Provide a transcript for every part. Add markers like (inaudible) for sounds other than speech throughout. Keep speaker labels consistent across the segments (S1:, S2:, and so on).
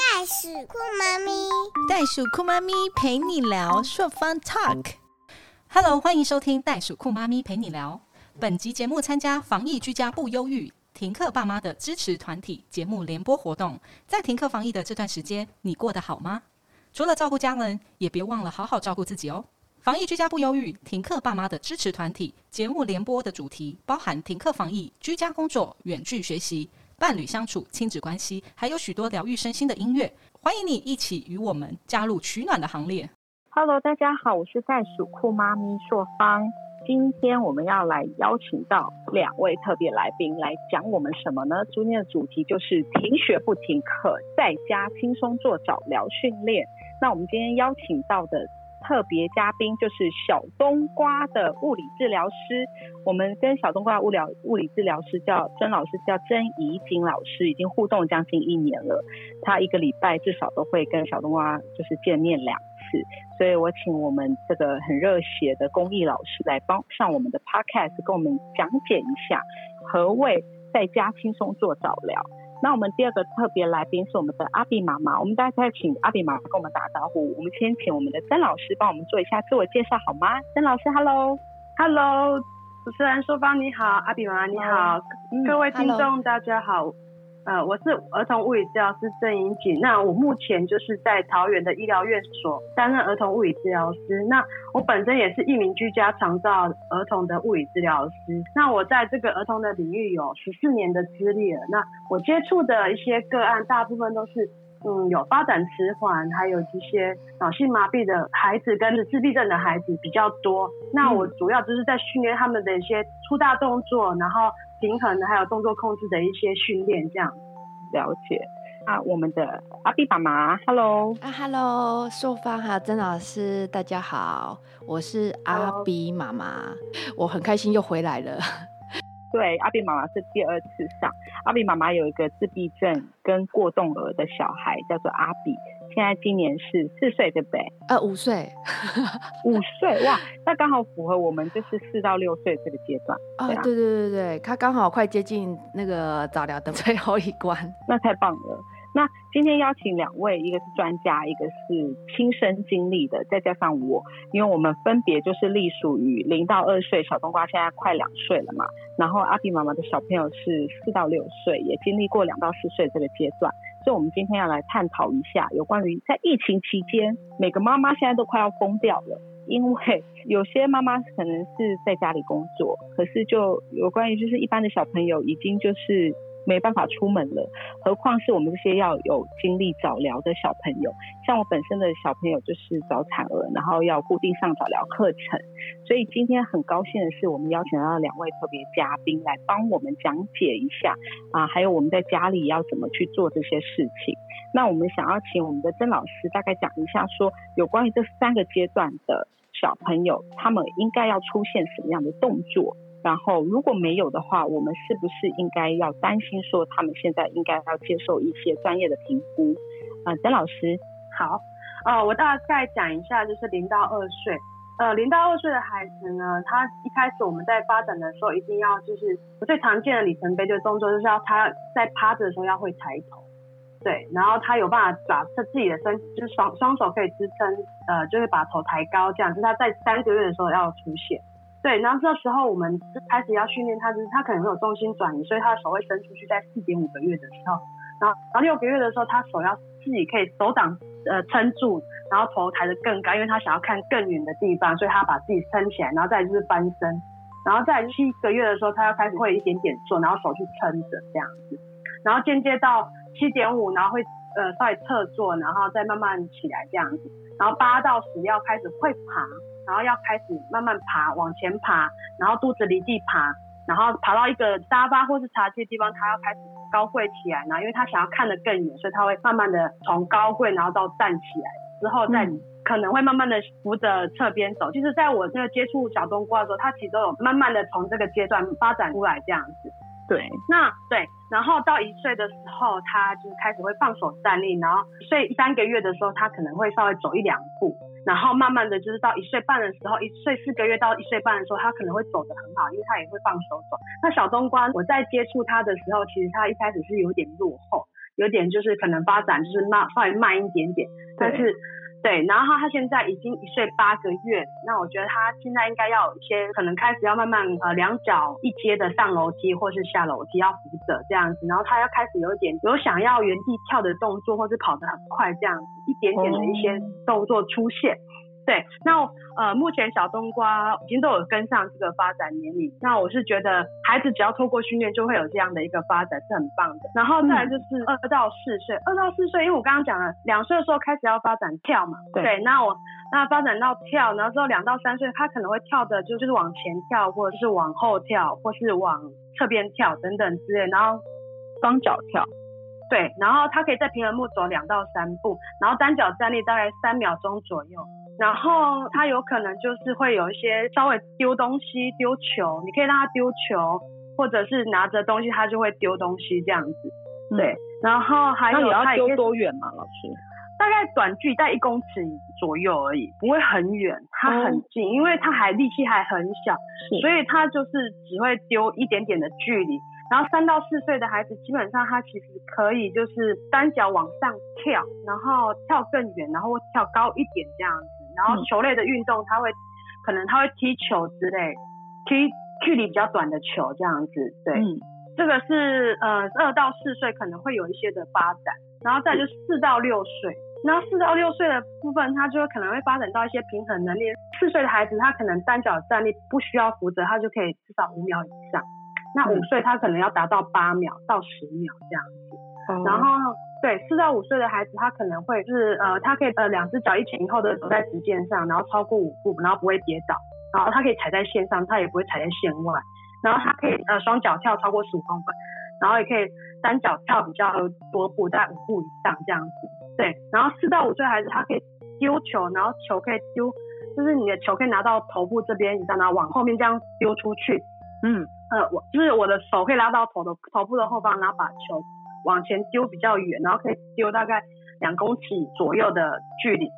S1: 袋鼠酷妈咪，
S2: 袋鼠酷妈咪陪你聊说 Fun Talk。Hello，欢迎收听袋鼠酷妈咪陪你聊。本集节目参加防疫居家不忧郁停课爸妈的支持团体节目联播活动。在停课防疫的这段时间，你过得好吗？除了照顾家人，也别忘了好好照顾自己哦。防疫居家不忧郁，停课爸妈的支持团体节目联播的主题包含停课防疫、居家工作、远距学习、伴侣相处、亲子关系，还有许多疗愈身心的音乐。欢迎你一起与我们加入取暖的行列。
S3: Hello，大家好，我是袋鼠酷妈咪硕芳。今天我们要来邀请到两位特别来宾来讲我们什么呢？今天的主题就是停学不停课，在家轻松做早疗训练。那我们今天邀请到的特别嘉宾就是小冬瓜的物理治疗师。我们跟小冬瓜物疗物理治疗师叫曾老师，叫曾怡锦老师，已经互动将近一年了。他一个礼拜至少都会跟小冬瓜就是见面两次，所以我请我们这个很热血的公益老师来帮上我们的 podcast，跟我们讲解一下何谓在家轻松做早疗。那我们第二个特别来宾是我们的阿比妈妈，我们大家请阿比妈妈跟我们打招呼。我们先请我们的曾老师帮我们做一下自我介绍好吗？曾老师，Hello。
S4: Hello，主持人硕芳你好，阿比妈妈你好，
S3: 嗯
S4: 各位听众大家好。呃，我是儿童物理治疗师郑英锦。那我目前就是在桃园的医疗院所担任儿童物理治疗师。那我本身也是一名居家长照儿童的物理治疗师。那我在这个儿童的领域有十四年的资历了。那我接触的一些个案，大部分都是嗯有发展迟缓，还有一些脑性麻痹的孩子跟自闭症的孩子比较多。那我主要就是在训练他们的一些粗大动作，然后平衡的还有动作控制的一些训练，这样。
S3: 了解。啊，我们的阿比妈妈，Hello。
S2: 啊，Hello，硕芳哈曾老师，大家好，我是阿比妈妈，我很开心又回来了。(laughs)
S3: 对，阿比妈妈是第二次上。阿比妈妈有一个自闭症跟过动儿的小孩，叫做阿比，现在今年是四岁，对不对？
S2: 呃，五岁 (laughs)
S3: 五岁，哇，那刚好符合我们就是四到六岁这个阶段，
S2: 啊，
S3: 对啊
S2: 对对对对，他刚好快接近那个早疗的最后一关。
S3: 那太棒了。那今天邀请两位，一个是专家，一个是亲身经历的，再加上我，因为我们分别就是隶属于零到二岁，小冬瓜现在快两岁了嘛，然后阿比妈妈的小朋友是四到六岁，也经历过两到四岁这个阶段，所以我们今天要来探讨一下有关于在疫情期间，每个妈妈现在都快要疯掉了。因为有些妈妈可能是在家里工作，可是就有关于就是一般的小朋友已经就是没办法出门了，何况是我们这些要有经历早疗的小朋友，像我本身的小朋友就是早产儿，然后要固定上早疗课程，所以今天很高兴的是，我们邀请到两位特别嘉宾来帮我们讲解一下啊，还有我们在家里要怎么去做这些事情。那我们想要请我们的曾老师大概讲一下，说有关于这三个阶段的小朋友，他们应该要出现什么样的动作。然后，如果没有的话，我们是不是应该要担心说他们现在应该要接受一些专业的评估？啊、曾老师，
S4: 好，呃，我大概讲一下，就是零到二岁，呃，零到二岁的孩子呢，他一开始我们在发展的时候，一定要就是我最常见的里程碑就是动作，就是要他在趴着的时候要会抬头，对，然后他有办法把他自己的身，就是双双手可以支撑，呃，就是把头抬高，这样是他在三个月的时候要出现。对，然后这时候我们开始要训练他，就是他可能会有重心转移，所以他的手会伸出去，在四点五个月的时候，然后然后六个月的时候，他手要自己可以手掌呃撑住，然后头抬得更高，因为他想要看更远的地方，所以他把自己撑起来，然后再就是翻身，然后再七个月的时候，他要开始会一点点做，然后手去撑着这样子，然后间接到七点五，然后会呃稍微侧坐，然后再慢慢起来这样子，然后八到十要开始会爬，然后要开始慢慢爬往前爬，然后肚子离地爬，然后爬到一个沙发或是茶几的地方，他要开始高跪起来，然后因为他想要看得更远，所以他会慢慢的从高跪然后到站起来，之后再
S3: 嗯
S4: 可能会慢慢的扶着侧边走。就是在我那个接触小冬瓜的时候，他其实都有慢慢的从这个阶段发展出来这样子。
S3: 对，
S4: 那对，然后到一岁的时候，他就是开始会放手站立，然后一岁三个月的时候，他可能会稍微走一两步，然后慢慢的就是到一岁半的时候，一岁四个月到一岁半的时候，他可能会走得很好，因为他也会放手走。那小冬瓜，我在接触他的时候，其实他一开始是有点落后。有点就是可能发展就是慢稍微慢一点点，但是。对，然后他现在已经一岁八个月，那我觉得他现在应该要有一些可能开始要慢慢呃两脚一阶的上楼梯或是下楼梯要扶着这样子，然后他要开始有一点有想要原地跳的动作，或是跑得很快这样子，一点点的一些动作出现。对，那呃，目前小冬瓜已经都有跟上这个发展年龄，那我是觉得孩子只要透过训练，就会有这样的一个发展，是很棒的。然后再来就是二到四岁，二到四岁，因为我刚刚讲了，两岁的时候开始要发展跳嘛，对，那我那发展到跳，然后之后两到三岁，他可能会跳的就就是往前跳，或者是往后跳，或是往侧边跳等等之类，然后
S3: 双脚跳，
S4: 对，然后他可以在平衡木走两到三步，然后单脚站立大概三秒钟左右。然后他有可能就是会有一些稍微丢东西、丢球，你可以让他丢球，或者是拿着东西他就会丢东西这样子。对，然后还有
S3: 他丢多远嘛，老师？
S4: 大概短距在一公尺左右而已，不会很远，他很近，因为他还力气还很小，所以他就是只会丢一点点的距离。然后三到四岁的孩子，基本上他其实可以就是单脚往上跳，然后跳更远，然后跳高一点这样子。然后球类的运动，他会可能他会踢球之类，踢距离比较短的球这样子。对，这个是呃二到四岁可能会有一些的发展，然后再就四到六岁，然后四到六岁的部分，他就可能会发展到一些平衡能力。四岁的孩子，他可能单脚站立不需要扶着，他就可以至少五秒以上。那五岁他可能要达到八秒到十秒这样子，然后。对，四到五岁的孩子，他可能会就是呃，他可以呃两只脚一前一后的走在直线上，然后超过五步，然后不会跌倒，然后他可以踩在线上，他也不会踩在线外，然后他可以呃双脚跳超过十五公分，然后也可以单脚跳比较多步，在五步以上这样子。对，然后四到五岁孩子，他可以丢球，然后球可以丢，就是你的球可以拿到头部这边以上，然后往后面这样丢出去。嗯，呃，我就是我的手可以拉到头的头部的后方，然后把球。往前丢比较远，然后可以丢大概两公尺左右的距离，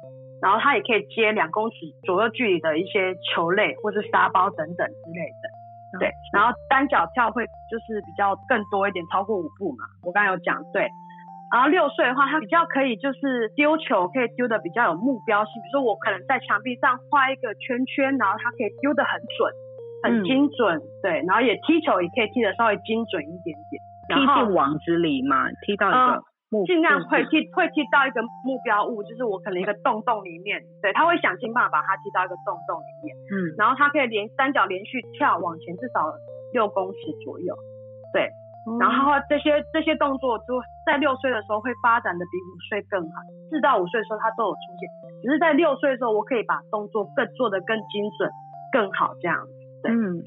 S4: 然后它也可以接两公尺左右距离的一些球类或是沙包等等之类的。对，然后单脚跳会就是比较更多一点，超过五步嘛。我刚刚有讲对。然后六岁的话，他比较可以就是丢球，可以丢的比较有目标性，比如说我可能在墙壁上画一个圈圈，然后他可以丢的很准，很精准。对，然后也踢球也可以踢的稍微精准一点点。
S3: 踢进网子里嘛，踢到一个目，
S4: 尽量会踢会踢到一个目标物，就是我可能一个洞洞里面，对他会想尽办法把它踢到一个洞洞里面，嗯，然后他可以连三脚连续跳往前至少六公尺左右，对，然后这些这些动作就在六岁的时候会发展的比五岁更好，四到五岁的时候他都有出现，只是在六岁的时候我可以把动作更做得更精准更好这样子，嗯。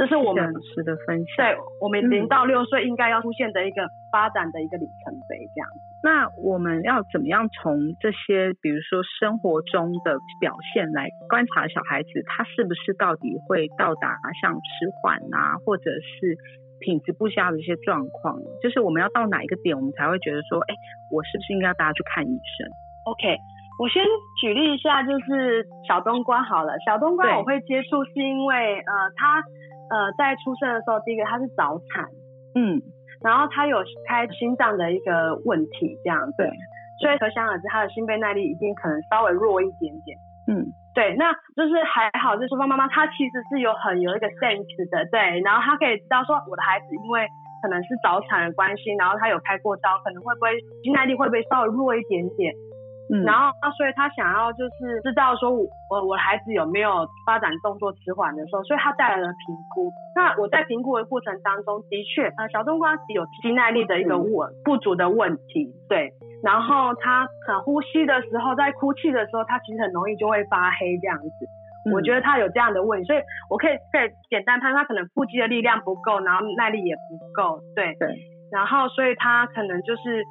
S4: 这是我们
S3: 师的分享，
S4: 对我们零到六岁应该要出现的一个发展的一个里程碑，这样。
S3: 那我们要怎么样从这些，比如说生活中的表现来观察小孩子，他是不是到底会到达像迟缓啊，或者是品质不佳的一些状况？就是我们要到哪一个点，我们才会觉得说，哎，我是不是应该要带他去看医生
S4: ？OK，我先举例一下，就是小冬瓜好了，小冬瓜我会接触是因为呃他。呃，在出生的时候，第一个他是早产，嗯，然后他有开心脏的一个问题，这样对，所以可想而知，他的心肺耐力一定可能稍微弱一点点，嗯，对，那就是还好，就是说妈妈她其实是有很有一个 sense 的，对，然后她可以知道说我的孩子因为可能是早产的关系，然后他有开过刀，可能会不会心耐力会不会稍微弱一点点。然后，所以他想要就是知道说，我我我孩子有没有发展动作迟缓的时候，所以他带来了评估。那我在评估的过程当中，的确，呃，小冬瓜有肌耐力的一个问不足的问题，对。然后他呃呼吸的时候，在哭泣的时候，他其实很容易就会发黑这样子。我觉得他有这样的问题，所以我可以可以简单判断，他可能腹肌的力量不够，然后耐力也不够，对对。然后，所以他可能就是。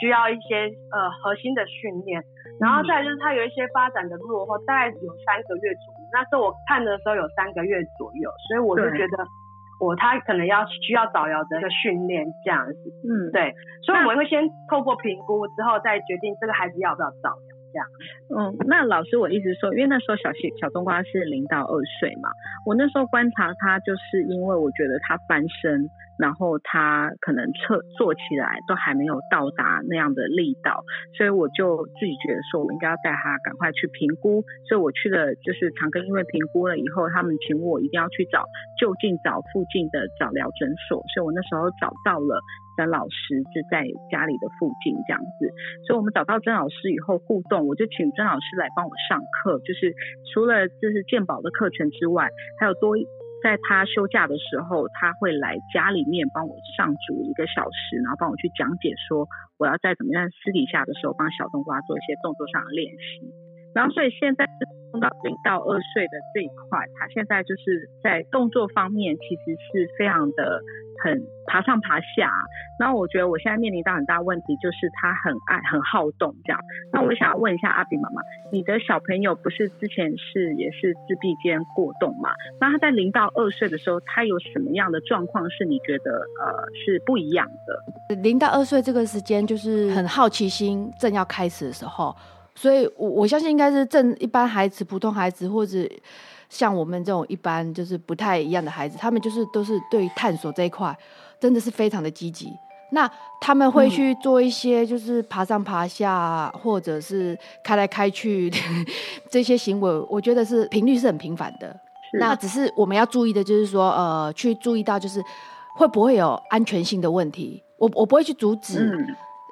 S4: 需要一些呃核心的训练，然后再就是他有一些发展的落后，大概有三个月左右。那时候我看的时候有三个月左右，所以我就觉得我他可能要需要早疗的一个训练这样子。嗯，对，所以我们会先透过评估之后再决定这个孩子要不要早疗。这样。
S3: 嗯，那老师我一直说，因为那时候小小小冬瓜是零到二岁嘛，我那时候观察他，就是因为我觉得他翻身。然后他可能侧坐起来都还没有到达那样的力道，所以我就自己觉得说，我应该要带他赶快去评估。所以我去了，就是长庚医院评估了以后，他们请我一定要去找就近找附近的早疗诊所。所以我那时候找到了曾老师，就在家里的附近这样子。所以我们找到曾老师以后互动，我就请曾老师来帮我上课，就是除了就是健保的课程之外，还有多。在他休假的时候，他会来家里面帮我上足一个小时，然后帮我去讲解说我要在怎么样私底下的时候帮小冬瓜做一些动作上的练习。然后所以现在送到零到二岁的这一块，他现在就是在动作方面其实是非常的。很爬上爬下，那我觉得我现在面临到很大问题，就是他很爱很好动这样。那我想要问一下阿比妈妈，你的小朋友不是之前是也是自闭间过动嘛？那他在零到二岁的时候，他有什么样的状况是你觉得呃是不一样的？
S1: 零到二岁这个时间就是很好奇心正要开始的时候，所以我我相信应该是正一般孩子、普通孩子或者。像我们这种一般就是不太一样的孩子，他们就是都是对探索这一块真的是非常的积极。那他们会去做一些就是爬上爬下，或者是开来开去 (laughs) 这些行为，我觉得是频率是很频繁的。那只是我们要注意的就是说，呃，去注意到就是会不会有安全性的问题。我我不会去阻止。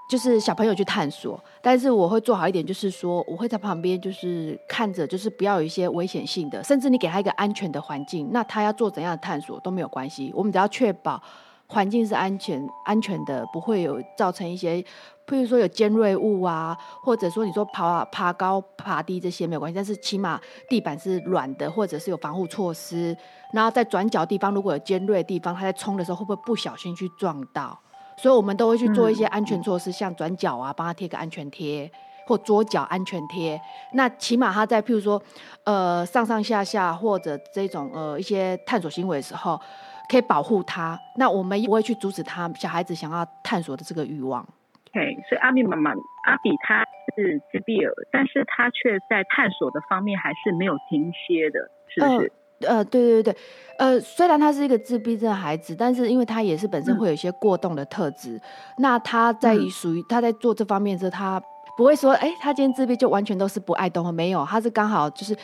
S1: 就是小朋友去探索，但是我会做好一点，就是说我会在旁边，就是看着，就是不要有一些危险性的，甚至你给他一个安全的环境，那他要做怎样的探索都没有关系。我们只要确保环境是安全、安全的，不会有造成一些，譬如说有尖锐物啊，或者说你说爬爬高、爬低这些没有关系，但是起码地板是软的，或者是有防护措施。然后在转角地方如果有尖锐的地方，他在冲的时候会不会不小心去撞到？所以，我们都会去做一些安全措施，像转角啊，帮他贴个安全贴，或桌角安全贴。那起码他在譬如说，呃，上上下下或者这种呃一些探索行为的时候，可以保护他。那我们不会去阻止他小孩子想要探索的这个欲望。
S3: 对，所以阿比妈妈，阿比他是自闭儿，但是他却在探索的方面还是没有停歇的，是不是？
S1: 呃，对对对呃，虽然他是一个自闭症孩子，但是因为他也是本身会有一些过动的特质，那他在属于他在做这方面的时候，他不会说，哎，他今天自闭就完全都是不爱动，没有，他是刚好就是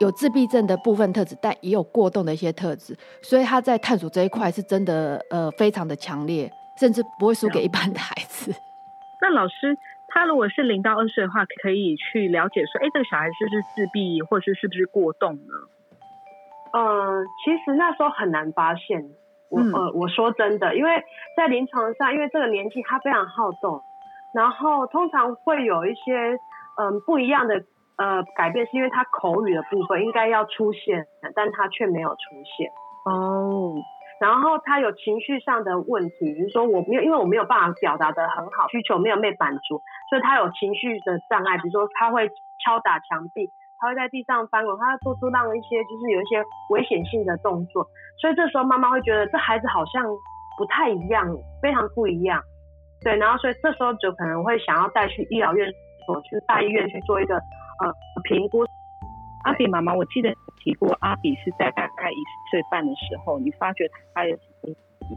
S1: 有自闭症的部分特质，但也有过动的一些特质，所以他在探索这一块是真的呃非常的强烈，甚至不会输给一般的孩子。
S3: 那老师，他如果是零到二岁的话，可以去了解说，哎，这个小孩是不是自闭，或者是是不是过动呢？
S4: 嗯，其实那时候很难发现。我呃，我说真的，因为在临床上，因为这个年纪他非常好动，然后通常会有一些嗯不一样的呃改变，是因为他口语的部分应该要出现，但他却没有出现。
S3: 哦，
S4: 然后他有情绪上的问题，比如说我没有，因为我没有办法表达的很好，需求没有被满足，所以他有情绪的障碍，比如说他会敲打墙壁。他会在地上翻滚，他会做出让一些就是有一些危险性的动作，所以这时候妈妈会觉得这孩子好像不太一样，非常不一样，对，然后所以这时候就可能会想要带去医疗院所，去大医院去做一个呃评估。
S3: 阿比妈妈，我记得提过，阿比是在大概一岁半的时候，你发觉他有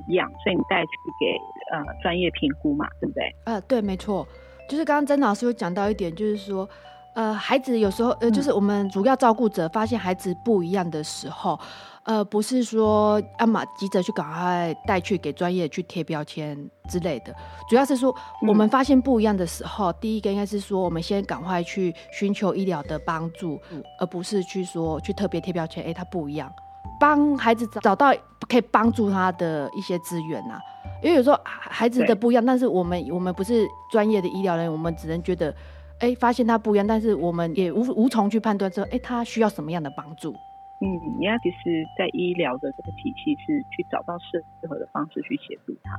S3: 一样，所以你带去给呃专业评估嘛，对不对？
S1: 呃，对，没错，就是刚刚曾老师有讲到一点，就是说。呃，孩子有时候呃，就是我们主要照顾者发现孩子不一样的时候，呃，不是说要么急着去赶快带去给专业去贴标签之类的，主要是说我们发现不一样的时候，第一个应该是说我们先赶快去寻求医疗的帮助，而不是去说去特别贴标签，哎，他不一样，帮孩子找找到可以帮助他的一些资源呐，因为有时候孩子的不一样，但是我们我们不是专业的医疗人员，我们只能觉得。哎，发现他不一样，但是我们也无无从去判断说，哎，他需要什么样的帮助。
S3: 嗯，你要其实，在医疗的这个体系是去找到适合的方式去协助他。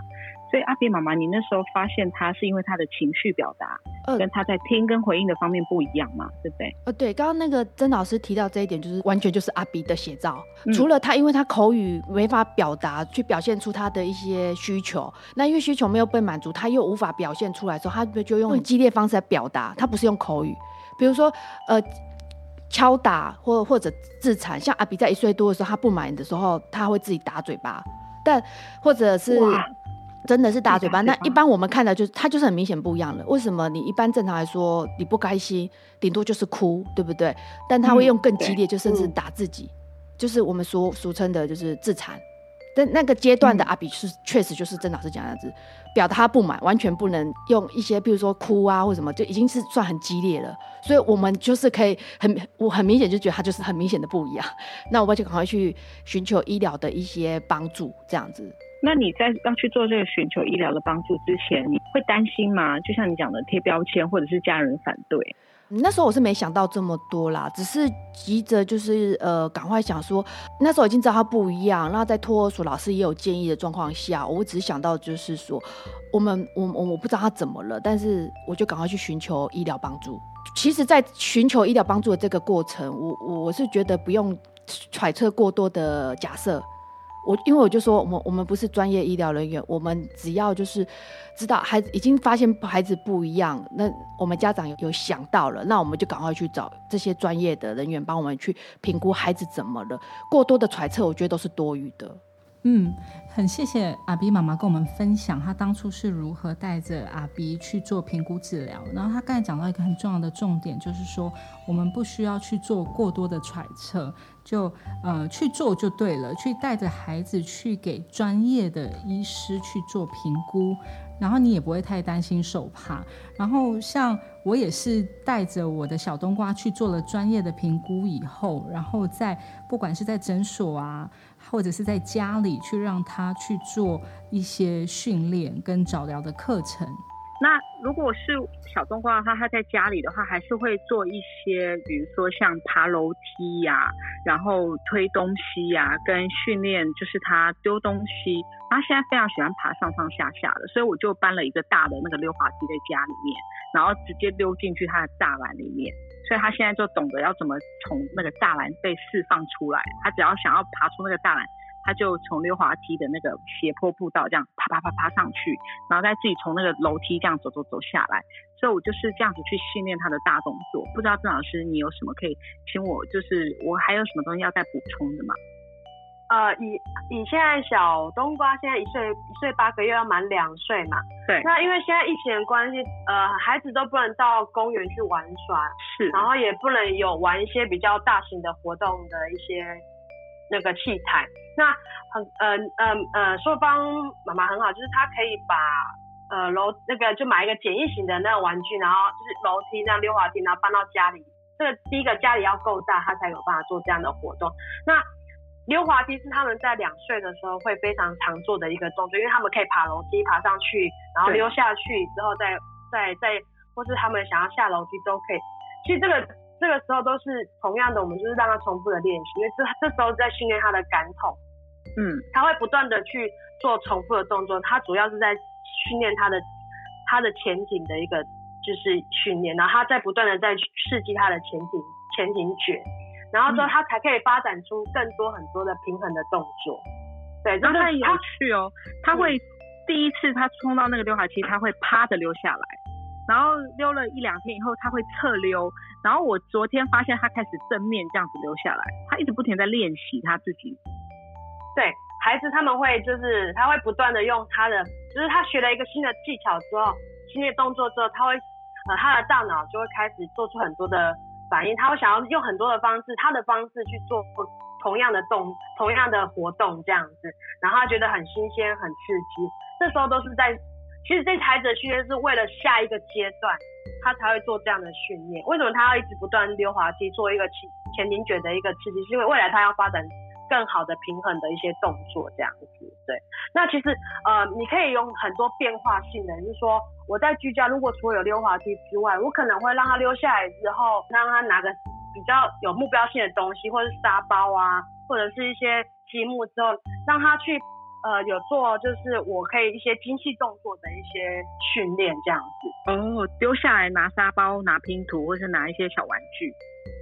S3: 所以阿比妈妈，你那时候发现他是因为他的情绪表达，跟他在听跟回应的方面不一样嘛，对不对？
S1: 呃，对，刚刚那个曾老师提到这一点，就是完全就是阿比的写照。除了他，因为他口语没法表达，去表现出他的一些需求，那因为需求没有被满足，他又无法表现出来的时候，他就用很激烈方式来表达，他不是用口语。比如说呃敲打或或者自残，像阿比在一岁多的时候，他不满的时候，他会自己打嘴巴，但或者是真的是打嘴巴。那一般我们看的就是他就是很明显不一样了。为什么你一般正常来说你不开心，顶多就是哭，对不对？但他会用更激烈，就甚至打自己，就是我们俗俗称的就是自残。但那个阶段的阿比是确实就是郑老师讲样子，表达他不满，完全不能用一些，比如说哭啊或什么，就已经是算很激烈了。所以我们就是可以很，我很明显就觉得他就是很明显的不一样。(laughs) 那我就赶快去寻求医疗的一些帮助，这样子。
S3: 那你在要去做这个寻求医疗的帮助之前，你会担心吗？就像你讲的贴标签，或者是家人反对？
S1: 那时候我是没想到这么多啦，只是急着就是呃赶快想说，那时候已经知道他不一样，然后在托儿所老师也有建议的状况下，我只想到就是说，我们我我我不知道他怎么了，但是我就赶快去寻求医疗帮助。其实，在寻求医疗帮助的这个过程，我我是觉得不用揣测过多的假设。我因为我就说，我们我们不是专业医疗人员，我们只要就是知道孩子已经发现孩子不一样，那我们家长有有想到了，那我们就赶快去找这些专业的人员帮我们去评估孩子怎么了。过多的揣测，我觉得都是多余的。
S2: 嗯，很谢谢阿 B 妈妈跟我们分享她当初是如何带着阿 B 去做评估治疗。然后她刚才讲到一个很重要的重点，就是说我们不需要去做过多的揣测，就呃去做就对了，去带着孩子去给专业的医师去做评估。然后你也不会太担心受怕。然后像我也是带着我的小冬瓜去做了专业的评估以后，然后在不管是在诊所啊，或者是在家里去让他去做一些训练跟早疗的课程。
S3: 那如果是小冬瓜的话，他在家里的话，还是会做一些，比如说像爬楼梯呀，然后推东西呀，跟训练就是他丢东西。他现在非常喜欢爬上上下下的，所以我就搬了一个大的那个溜滑梯在家里面，然后直接溜进去他的栅栏里面。所以他现在就懂得要怎么从那个栅栏被释放出来。他只要想要爬出那个栅栏。他就从溜滑梯的那个斜坡步道这样爬爬爬爬上去，然后再自己从那个楼梯这样走走走下来。所以我就是这样子去训练他的大动作。不知道郑老师你有什么可以请我，就是我还有什么东西要再补充的吗？
S4: 呃，以以现在小冬瓜现在一岁一岁八个月要满两岁嘛？
S3: 对。
S4: 那因为现在疫情的关系，呃，孩子都不能到公园去玩耍，
S3: 是，
S4: 然后也不能有玩一些比较大型的活动的一些那个器材。那很呃呃呃，硕芳妈妈很好，就是她可以把呃楼那个就买一个简易型的那种玩具，然后就是楼梯那样溜滑梯，然后搬到家里。这个第一个家里要够大，他才有办法做这样的活动。那溜滑梯是他们在两岁的时候会非常常做的一个动作，因为他们可以爬楼梯爬上去，然后溜下去之后再再再，或是他们想要下楼梯都可以。其实这个。这个时候都是同样的，我们就是让他重复的练习，因为这这时候在训练他的感统，嗯，他会不断的去做重复的动作，他主要是在训练他的他的前景的一个就是训练，然后他在不断的在刺激他的前景前景卷，然后之后他才可以发展出更多很多的平衡的动作，对，
S3: 这很有趣哦，他会第一次他冲到那个溜滑梯，他会趴着溜下来。然后溜了一两天以后，他会侧溜。然后我昨天发现他开始正面这样子溜下来，他一直不停在练习他自己。
S4: 对孩子，他们会就是他会不断的用他的，就是他学了一个新的技巧之后，新的动作之后，他会呃他的大脑就会开始做出很多的反应，他会想要用很多的方式，他的方式去做同样的动同样的活动这样子，然后他觉得很新鲜很刺激，这时候都是在。其实这孩子的训练是为了下一个阶段，他才会做这样的训练。为什么他要一直不断溜滑梯，做一个前前庭卷的一个刺激？是因为未来他要发展更好的平衡的一些动作，这样子。对。那其实呃，你可以用很多变化性的，就是说我在居家，如果除了有溜滑梯之外，我可能会让他溜下来之后，让他拿个比较有目标性的东西，或者是沙包啊，或者是一些积木之后，让他去。呃，有做就是我可以一些精细动作的一些训练这样子。
S3: 哦，丢下来拿沙包、拿拼图，或是拿一些小玩具。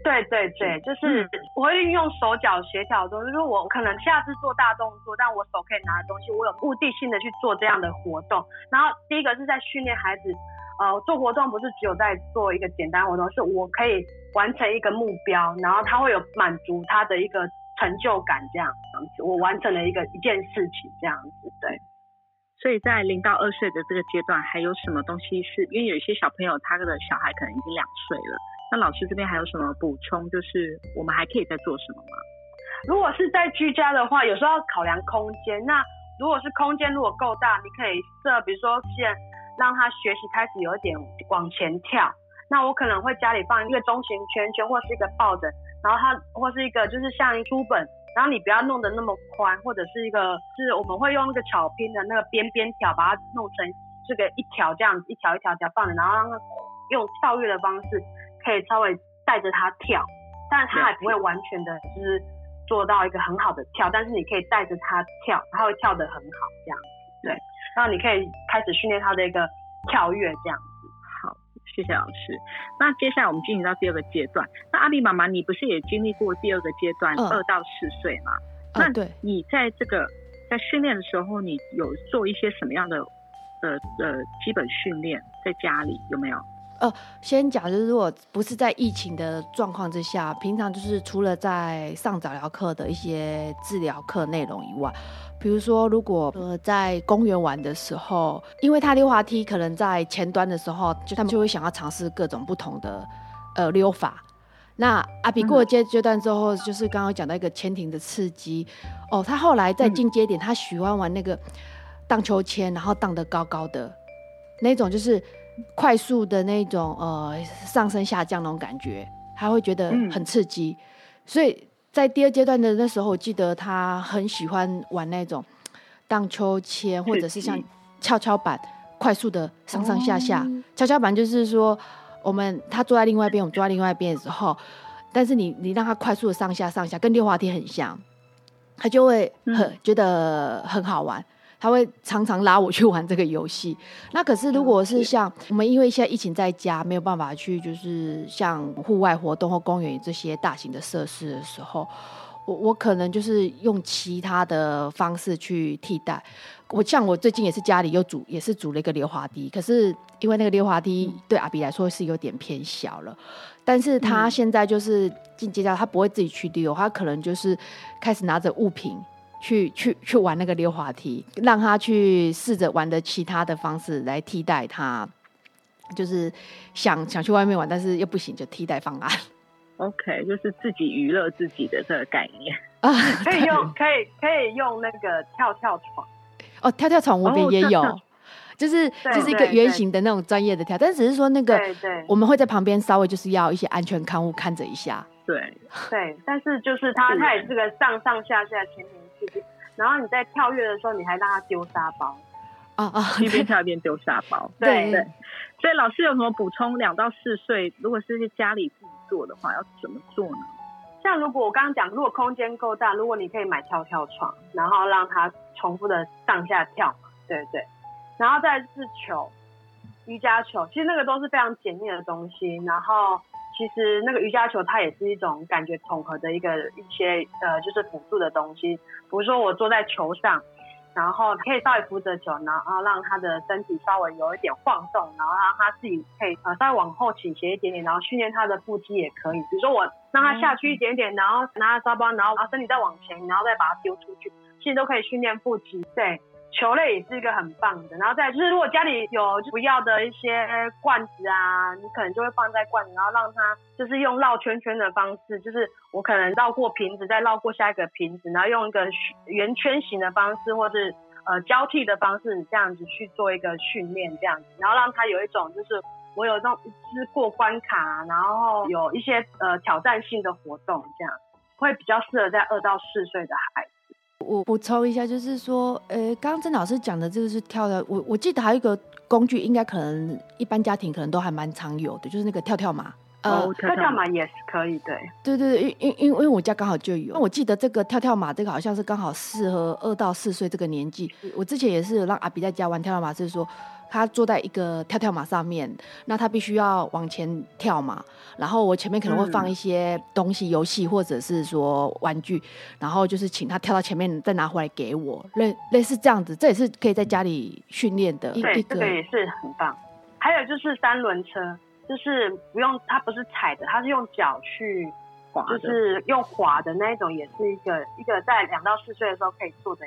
S4: 对对对，就是我会运用手脚协调的东西，就是我可能下次做大动作，但我手可以拿的东西，我有目的性的去做这样的活动。然后第一个是在训练孩子，呃，做活动不是只有在做一个简单活动，是我可以完成一个目标，然后他会有满足他的一个成就感，这样子，我完成了一个一件事情，这样子，对。
S3: 所以在零到二岁的这个阶段，还有什么东西是？因为有一些小朋友他的小孩可能已经两岁了，那老师这边还有什么补充？就是我们还可以再做什么吗？
S4: 如果是在居家的话，有时候要考量空间。那如果是空间如果够大，你可以设，比如说先让他学习开始有一点往前跳。那我可能会家里放一个中型圈圈，或是一个抱枕，然后他或是一个就是像书本。然后你不要弄得那么宽，或者是一个，是我们会用那个巧拼的那个边边条，把它弄成这个一条这样子，一条一条条放的，然后让它用跳跃的方式，可以稍微带着他跳，但是他还不会完全的，就是做到一个很好的跳，但是你可以带着他跳，他会跳得很好这样子，对，然后你可以开始训练他的一个跳跃这样好。
S3: 谢谢老师。那接下来我们进行到第二个阶段。那阿丽妈妈，你不是也经历过第二个阶段，二到四岁吗？那
S1: 对，
S3: 你在这个在训练的时候，你有做一些什么样的呃呃基本训练？在家里有没有？
S1: 呃，先讲就是，如果不是在疫情的状况之下，平常就是除了在上早疗课的一些治疗课内容以外。比如说，如果呃在公园玩的时候，因为他溜滑梯可能在前端的时候，就他们就会想要尝试各种不同的呃溜法。那阿比过了阶阶段之后，就是刚刚讲到一个潜艇的刺激哦，他后来在进阶点，他喜欢玩那个荡秋千，然后荡得高高的那种，就是快速的那种呃上升下降那种感觉，他会觉得很刺激，所以。在第二阶段的那时候，我记得他很喜欢玩那种荡秋千，或者是像跷跷板，快速的上上下下。跷跷板就是说，我们他坐在另外一边，我们坐在另外一边的时候，但是你你让他快速的上下上下，跟溜滑梯很像，他就会很觉得很好玩。他会常常拉我去玩这个游戏。(laughs) 那可是如果是像我们，因为现在疫情在家，没有办法去，就是像户外活动或公园这些大型的设施的时候，我我可能就是用其他的方式去替代。我像我最近也是家里又组，也是组了一个溜滑梯。可是因为那个溜滑梯对阿比来说是有点偏小了，但是他现在就是进阶到他不会自己去溜，他可能就是开始拿着物品。去去去玩那个溜滑梯，让他去试着玩的其他的方式来替代他，就是想想去外面玩，但是又不行，就替代方案。
S3: OK，就是自己娱乐自己的这个概念。(laughs)
S4: 啊，可以用可以可以用那个跳跳床。
S1: 哦，跳跳床我们也有，就是就是一个圆形的那种专业的跳，但只是说那个我们会在旁边稍微就是要一些安全看护看着一下。
S3: 对 (laughs)
S4: 对，但是就是它它也是个上上下下前面。然后你在跳跃的时候，你还让他丢沙包，
S1: 哦哦，
S3: 一边跳一边丢沙包。
S4: 对
S3: 对，所以老师有什么补充？两到四岁，如果是在家里自己做的话，要怎么做呢？
S4: 像如果我刚刚讲，如果空间够大，如果你可以买跳跳床，然后让他重复的上下跳嘛，对对。然后再是球，瑜伽球，其实那个都是非常简易的东西。然后。其实那个瑜伽球它也是一种感觉统合的一个一些呃就是辅助的东西，比如说我坐在球上，然后可以稍微扶着球，然后让他的身体稍微有一点晃动，然后让他自己可以呃稍微往后倾斜一点点，然后训练他的腹肌也可以。比如说我让他下去一点点，然后拿着沙包，然后把身体再往前，然后再把它丢出去，其实都可以训练腹肌。对。球类也是一个很棒的，然后再就是，如果家里有不要的一些罐子啊，你可能就会放在罐子，然后让它就是用绕圈圈的方式，就是我可能绕过瓶子，再绕过下一个瓶子，然后用一个圆圈形的方式，或是呃交替的方式，这样子去做一个训练，这样子，然后让它有一种就是我有这种是过关卡，然后有一些呃挑战性的活动，这样会比较适合在二到四岁的孩子。
S1: 我补充一下，就是说，呃，刚刚曾老师讲的这个是跳的，我我记得还有一个工具，应该可能一般家庭可能都还蛮常有的，就是那个跳跳马。
S4: 哦，跳跳马也是可以，对。
S1: 对对对，因因因为我家刚好就有，我记得这个跳跳马这个好像是刚好适合二到四岁这个年纪。我之前也是让阿比在家玩跳跳马，就是说。他坐在一个跳跳马上面，那他必须要往前跳嘛。然后我前面可能会放一些东西、游戏或者是说玩具，然后就是请他跳到前面，再拿回来给我，类类似这样子。这也是可以在家里训练的。
S4: 对，这个也是很棒。还有就是三轮车，就是不用它不是踩的，它是用脚去
S3: 滑
S4: 就是用滑的那一种，也是一个一个在两到四岁的时候可以做的，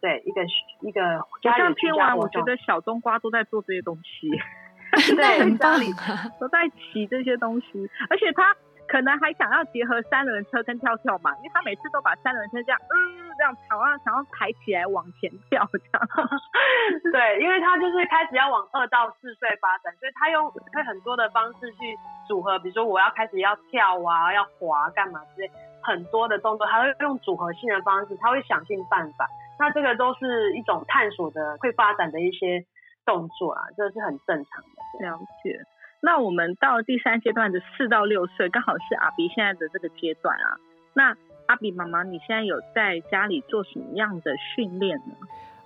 S4: 对一个一个家里居
S3: 听完，我觉。得小冬瓜都在做这些东西，(laughs)
S1: 对很棒
S3: 家里都在骑这些东西，而且他可能还想要结合三轮车跟跳跳嘛，因为他每次都把三轮车这样，嗯，这样好像想要抬起来往前跳这样。
S4: 对，因为他就是开始要往二到四岁发展，所以他用会很多的方式去组合，比如说我要开始要跳啊，要滑干嘛之类，很多的动作，他会用组合性的方式，他会想尽办法。那这个都是一种探索的会发展的一些动作啊，这是很正常的。
S3: 了解。那我们到第三阶段的四到六岁，刚好是阿比现在的这个阶段啊。那阿比妈妈，你现在有在家里做什么样的训练呢？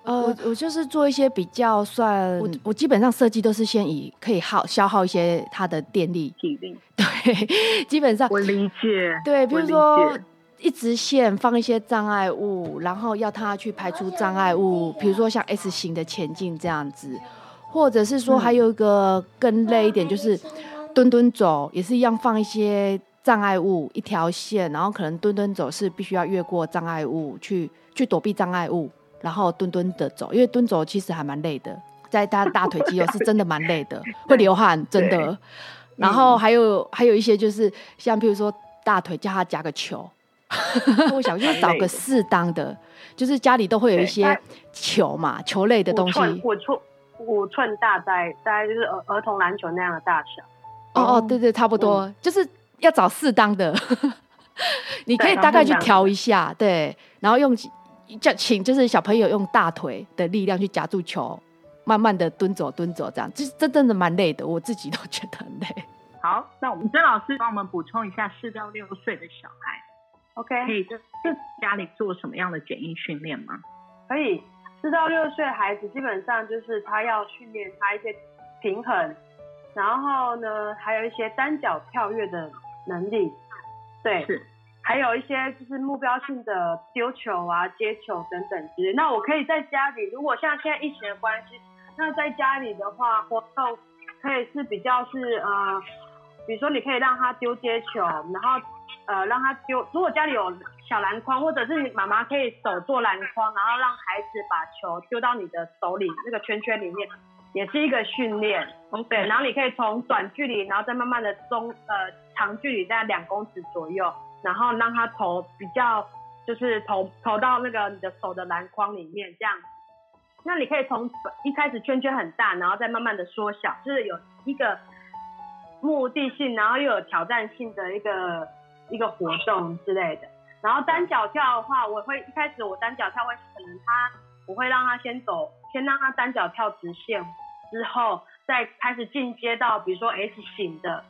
S1: 呃，我我就是做一些比较算，我我基本上设计都是先以可以耗消耗一些它的电力，
S3: 体力，(laughs)
S1: 对，基本上
S3: 我理解。
S1: 对，比
S3: 我理
S1: 如说
S3: 解
S1: 一直线放一些障碍物，然后要他去排除障碍物，比如说像 S 型的前进这样子，或者是说还有一个更累一点，就是蹲蹲走，也是一样放一些障碍物一条线，然后可能蹲蹲走是必须要越过障碍物去去躲避障碍物，然后蹲蹲的走，因为蹲走其实还蛮累的，在他大腿肌肉是真的蛮累的，(laughs) 会流汗，真的。然后还有还有一些就是像譬如说大腿叫他夹个球，(laughs) 我想就是找个适当的，就是家里都会有一些球嘛，球类的东西。
S4: 五寸五寸五寸大概大概就是儿儿童篮球那样的大小。
S1: 哦哦，对对，差不多，就是要找适当的。(laughs) 你可以大概去调一下，对，然后用叫请就是小朋友用大腿的力量去夹住球，慢慢的蹲走蹲走，这样，这这真的蛮累的，我自己都觉得很累。(laughs)
S3: 好，那我们曾老师帮我们补充一下四到六岁的小孩，
S4: OK，
S3: 可以在在家里做什么样的简易训练吗？
S4: 可以，四到六岁孩子基本上就是他要训练他一些平衡，然后呢，还有一些单脚跳跃的能力，对，
S3: 是，
S4: 还有一些就是目标性的丢球啊、接球等等之类。那我可以在家里，如果像现在疫情的关系，那在家里的话，活动可以是比较是呃，比如说你可以让他丢接球，然后呃让他丢，如果家里有小篮筐，或者是你妈妈可以手做篮筐，然后让孩子把球丢到你的手里那个圈圈里面，也是一个训练。对，然后你可以从短距离，然后再慢慢的中呃长距离，在两公尺左右，然后让他投比较就是投投到那个你的手的篮筐里面这样子。那你可以从一开始圈圈很大，然后再慢慢的缩小，就是有一个目的性，然后又有挑战性的一个一个活动之类的。然后单脚跳的话，我会一开始我单脚跳会可能他我会让他先走，先让他单脚跳直线，之后再开始进阶到比如说 S 型的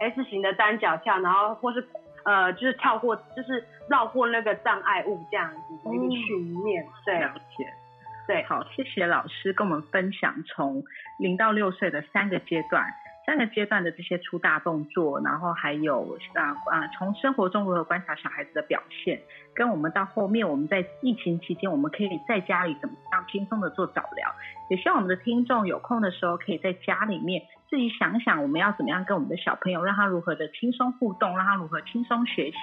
S4: S 型的单脚跳，然后或是呃就是跳过就是绕过那个障碍物这样子的一个训练。对
S3: 了解。
S4: 对，
S3: 好，谢谢老师跟我们分享从零到六岁的三个阶段，三个阶段的这些粗大动作，然后还有啊啊，从生活中如何观察小孩子的表现，跟我们到后面我们在疫情期间，我们可以在家里怎么样轻松的做早疗。也希望我们的听众有空的时候，可以在家里面自己想想，我们要怎么样跟我们的小朋友，让他如何的轻松互动，让他如何轻松学习。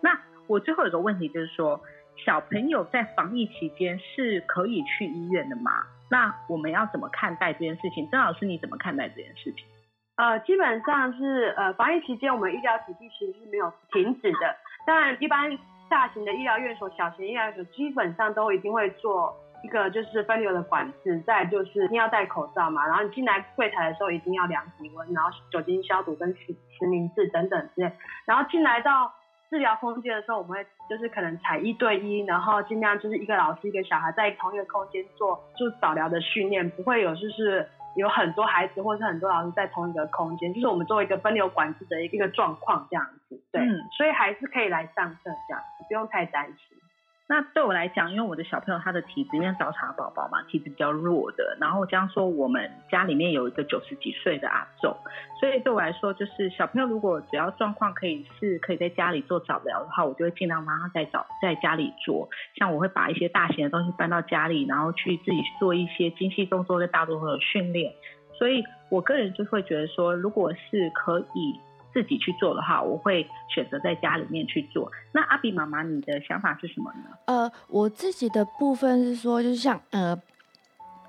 S3: 那我最后有个问题就是说。小朋友在防疫期间是可以去医院的吗？那我们要怎么看待这件事情？曾老师你怎么看待这件事情？
S4: 呃，基本上是呃，防疫期间我们医疗体系其实是没有停止的。当然，一般大型的医疗院所、小型医疗院所基本上都一定会做一个就是分流的管制，再就是一定要戴口罩嘛，然后你进来柜台的时候一定要量体温，然后酒精消毒跟实实名制等等之类，然后进来到。治疗空间的时候，我们会就是可能采一对一，然后尽量就是一个老师一个小孩在同一个空间做就早疗的训练，不会有就是有很多孩子或者是很多老师在同一个空间，就是我们作为一个分流管制的一个状况这样子，对，
S3: 嗯
S4: 所以还是可以来上课这样子，不用太担心。
S3: 那对我来讲，因为我的小朋友他的体质，因为早产宝宝嘛，体质比较弱的，然后加上说我们家里面有一个九十几岁的阿昼，所以对我来说，就是小朋友如果只要状况可以是可以在家里做早疗的话，我就会尽量让他在早在家里做。像我会把一些大型的东西搬到家里，然后去自己做一些精细动作跟大动作的训练。所以我个人就会觉得说，如果是可以自己去做的话，我会选择在家里面去做。那阿比妈妈，你的想法是什么呢？
S1: 呃，我自己的部分是说，就是像呃。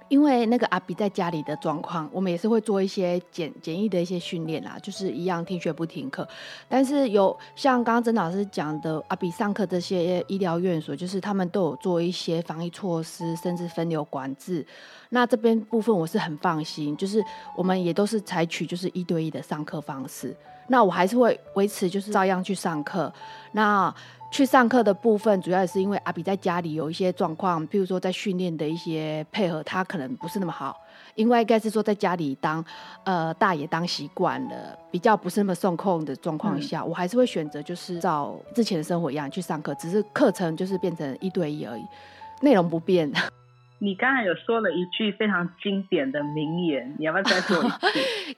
S1: 因为那个阿比在家里的状况，我们也是会做一些简简易的一些训练啦，就是一样听学不听课。但是有像刚刚曾老师讲的，阿比上课这些医疗院所，就是他们都有做一些防疫措施，甚至分流管制。那这边部分我是很放心，就是我们也都是采取就是一对一的上课方式。那我还是会维持就是照样去上课。那去上课的部分，主要也是因为阿比在家里有一些状况，譬如说在训练的一些配合，他可能不是那么好。因为应该是说在家里当呃大爷当习惯了，比较不是那么受控的状况下，我还是会选择就是照之前的生活一样去上课，只是课程就是变成一对一而已，内容不变。
S3: 你刚才有说了一句非常经典的名言，你要不要再说一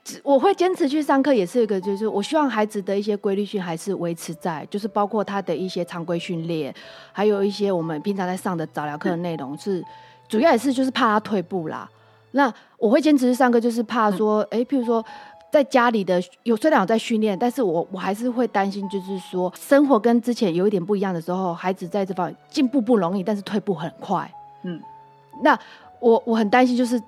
S3: 次？(laughs)
S1: 我会坚持去上课，也是一个，就是我希望孩子的一些规律性还是维持在，就是包括他的一些常规训练，还有一些我们平常在上的早疗课的内容，是主要也是就是怕他退步啦。那我会坚持去上课，就是怕说，哎，譬如说在家里的有虽然有在训练，但是我我还是会担心，就是说生活跟之前有一点不一样的时候，孩子在这方进步不容易，但是退步很快，嗯。那我我很担心，就是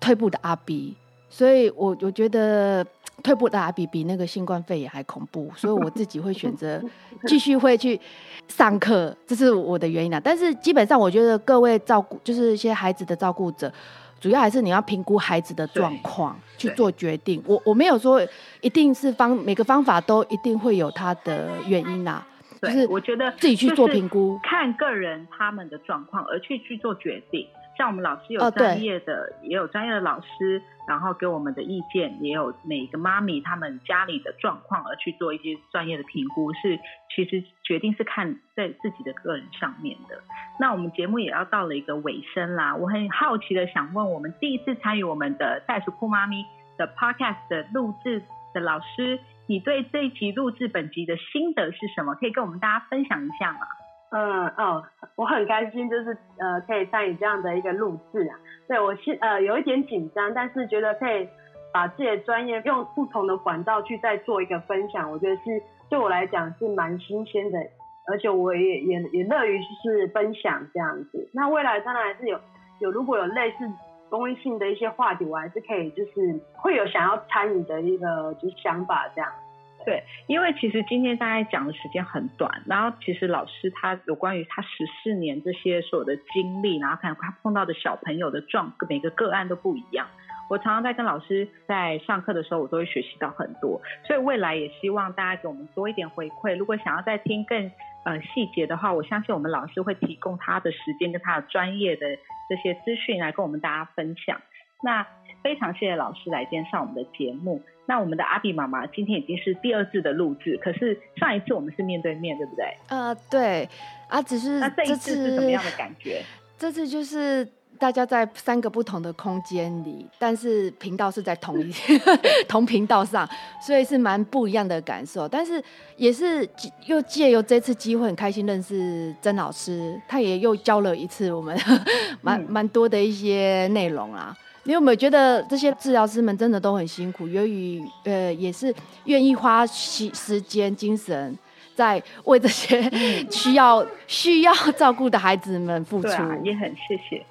S1: 退步的阿比，所以我我觉得退步的阿比比那个新冠肺炎还恐怖，所以我自己会选择 (laughs) 继续会去上课，这是我的原因啦。但是基本上，我觉得各位照顾，就是一些孩子的照顾者，主要还是你要评估孩子的状况去做决定。我我没有说一定是方每个方法都一定会有它的原因啊。就是
S3: 我觉得
S1: 自己去做评估，
S3: 看个人他们的状况而去去做决定。像我们老师有专业的，也有专业的老师，然后给我们的意见，也有每个妈咪他们家里的状况而去做一些专业的评估，是其实决定是看在自己的个人上面的。那我们节目也要到了一个尾声啦，我很好奇的想问，我们第一次参与我们的袋鼠酷妈咪的 podcast 的录制的老师，你对这一集录制本集的心得是什么？可以跟我们大家分享一下吗？
S4: 嗯哦，我很开心，就是呃可以参与这样的一个录制啊。对我是呃有一点紧张，但是觉得可以把自己的专业用不同的管道去再做一个分享，我觉得是对我来讲是蛮新鲜的，而且我也也也乐于就是分享这样子。那未来当然还是有有如果有类似公益性的一些话题，我还是可以就是会有想要参与的一个就是想法这样。
S3: 对，因为其实今天大概讲的时间很短，然后其实老师他有关于他十四年这些所有的经历，然后看他碰到的小朋友的状，每个个案都不一样。我常常在跟老师在上课的时候，我都会学习到很多，所以未来也希望大家给我们多一点回馈。如果想要再听更呃细节的话，我相信我们老师会提供他的时间跟他的专业的这些资讯来跟我们大家分享。那非常谢谢老师来今天上我们的节目。那我们的阿比妈妈今天已经是第二次的录制，可是上一次我们是面对面对不对？
S1: 呃，对，啊，只是
S3: 那这一次是什么样的感觉？
S1: 这次就是大家在三个不同的空间里，但是频道是在同一 (laughs) 同频道上，所以是蛮不一样的感受。但是也是又借由这次机会，很开心认识曾老师，他也又教了一次我们 (laughs) 蛮蛮多的一些内容啊。你有没有觉得这些治疗师们真的都很辛苦？由于呃，也是愿意花时时间、精神在为这些 (laughs) 需要需要照顾的孩子们付出。
S3: 也很谢谢。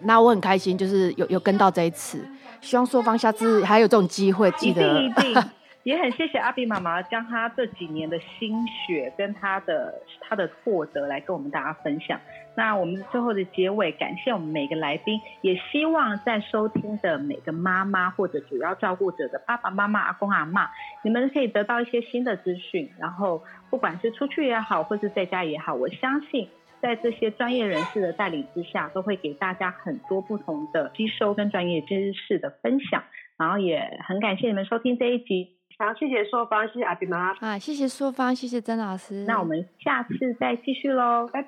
S1: 那我很开心，就是有有跟到这一次。希望说方下次还有这种机会，记得。
S3: 一定一定。(laughs) 也很谢谢阿比妈妈将她这几年的心血跟她的她的获得来跟我们大家分享。那我们最后的结尾，感谢我们每个来宾，也希望在收听的每个妈妈或者主要照顾者的爸爸妈妈、阿公阿妈，你们可以得到一些新的资讯。然后，不管是出去也好，或是在家也好，我相信在这些专业人士的带领之下，都会给大家很多不同的吸收跟专业知识的分享。然后，也很感谢你们收听这一集。
S4: 好，谢谢硕芳，谢谢阿比妈
S1: 啊，谢谢硕芳，谢谢曾老师。
S3: 那我们下次再继续喽，拜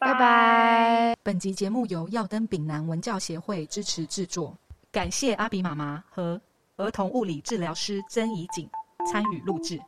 S3: 拜拜。
S2: 本集节目由耀登丙南文教协会支持制作，感谢阿比妈妈和儿童物理治疗师曾怡锦参与录制。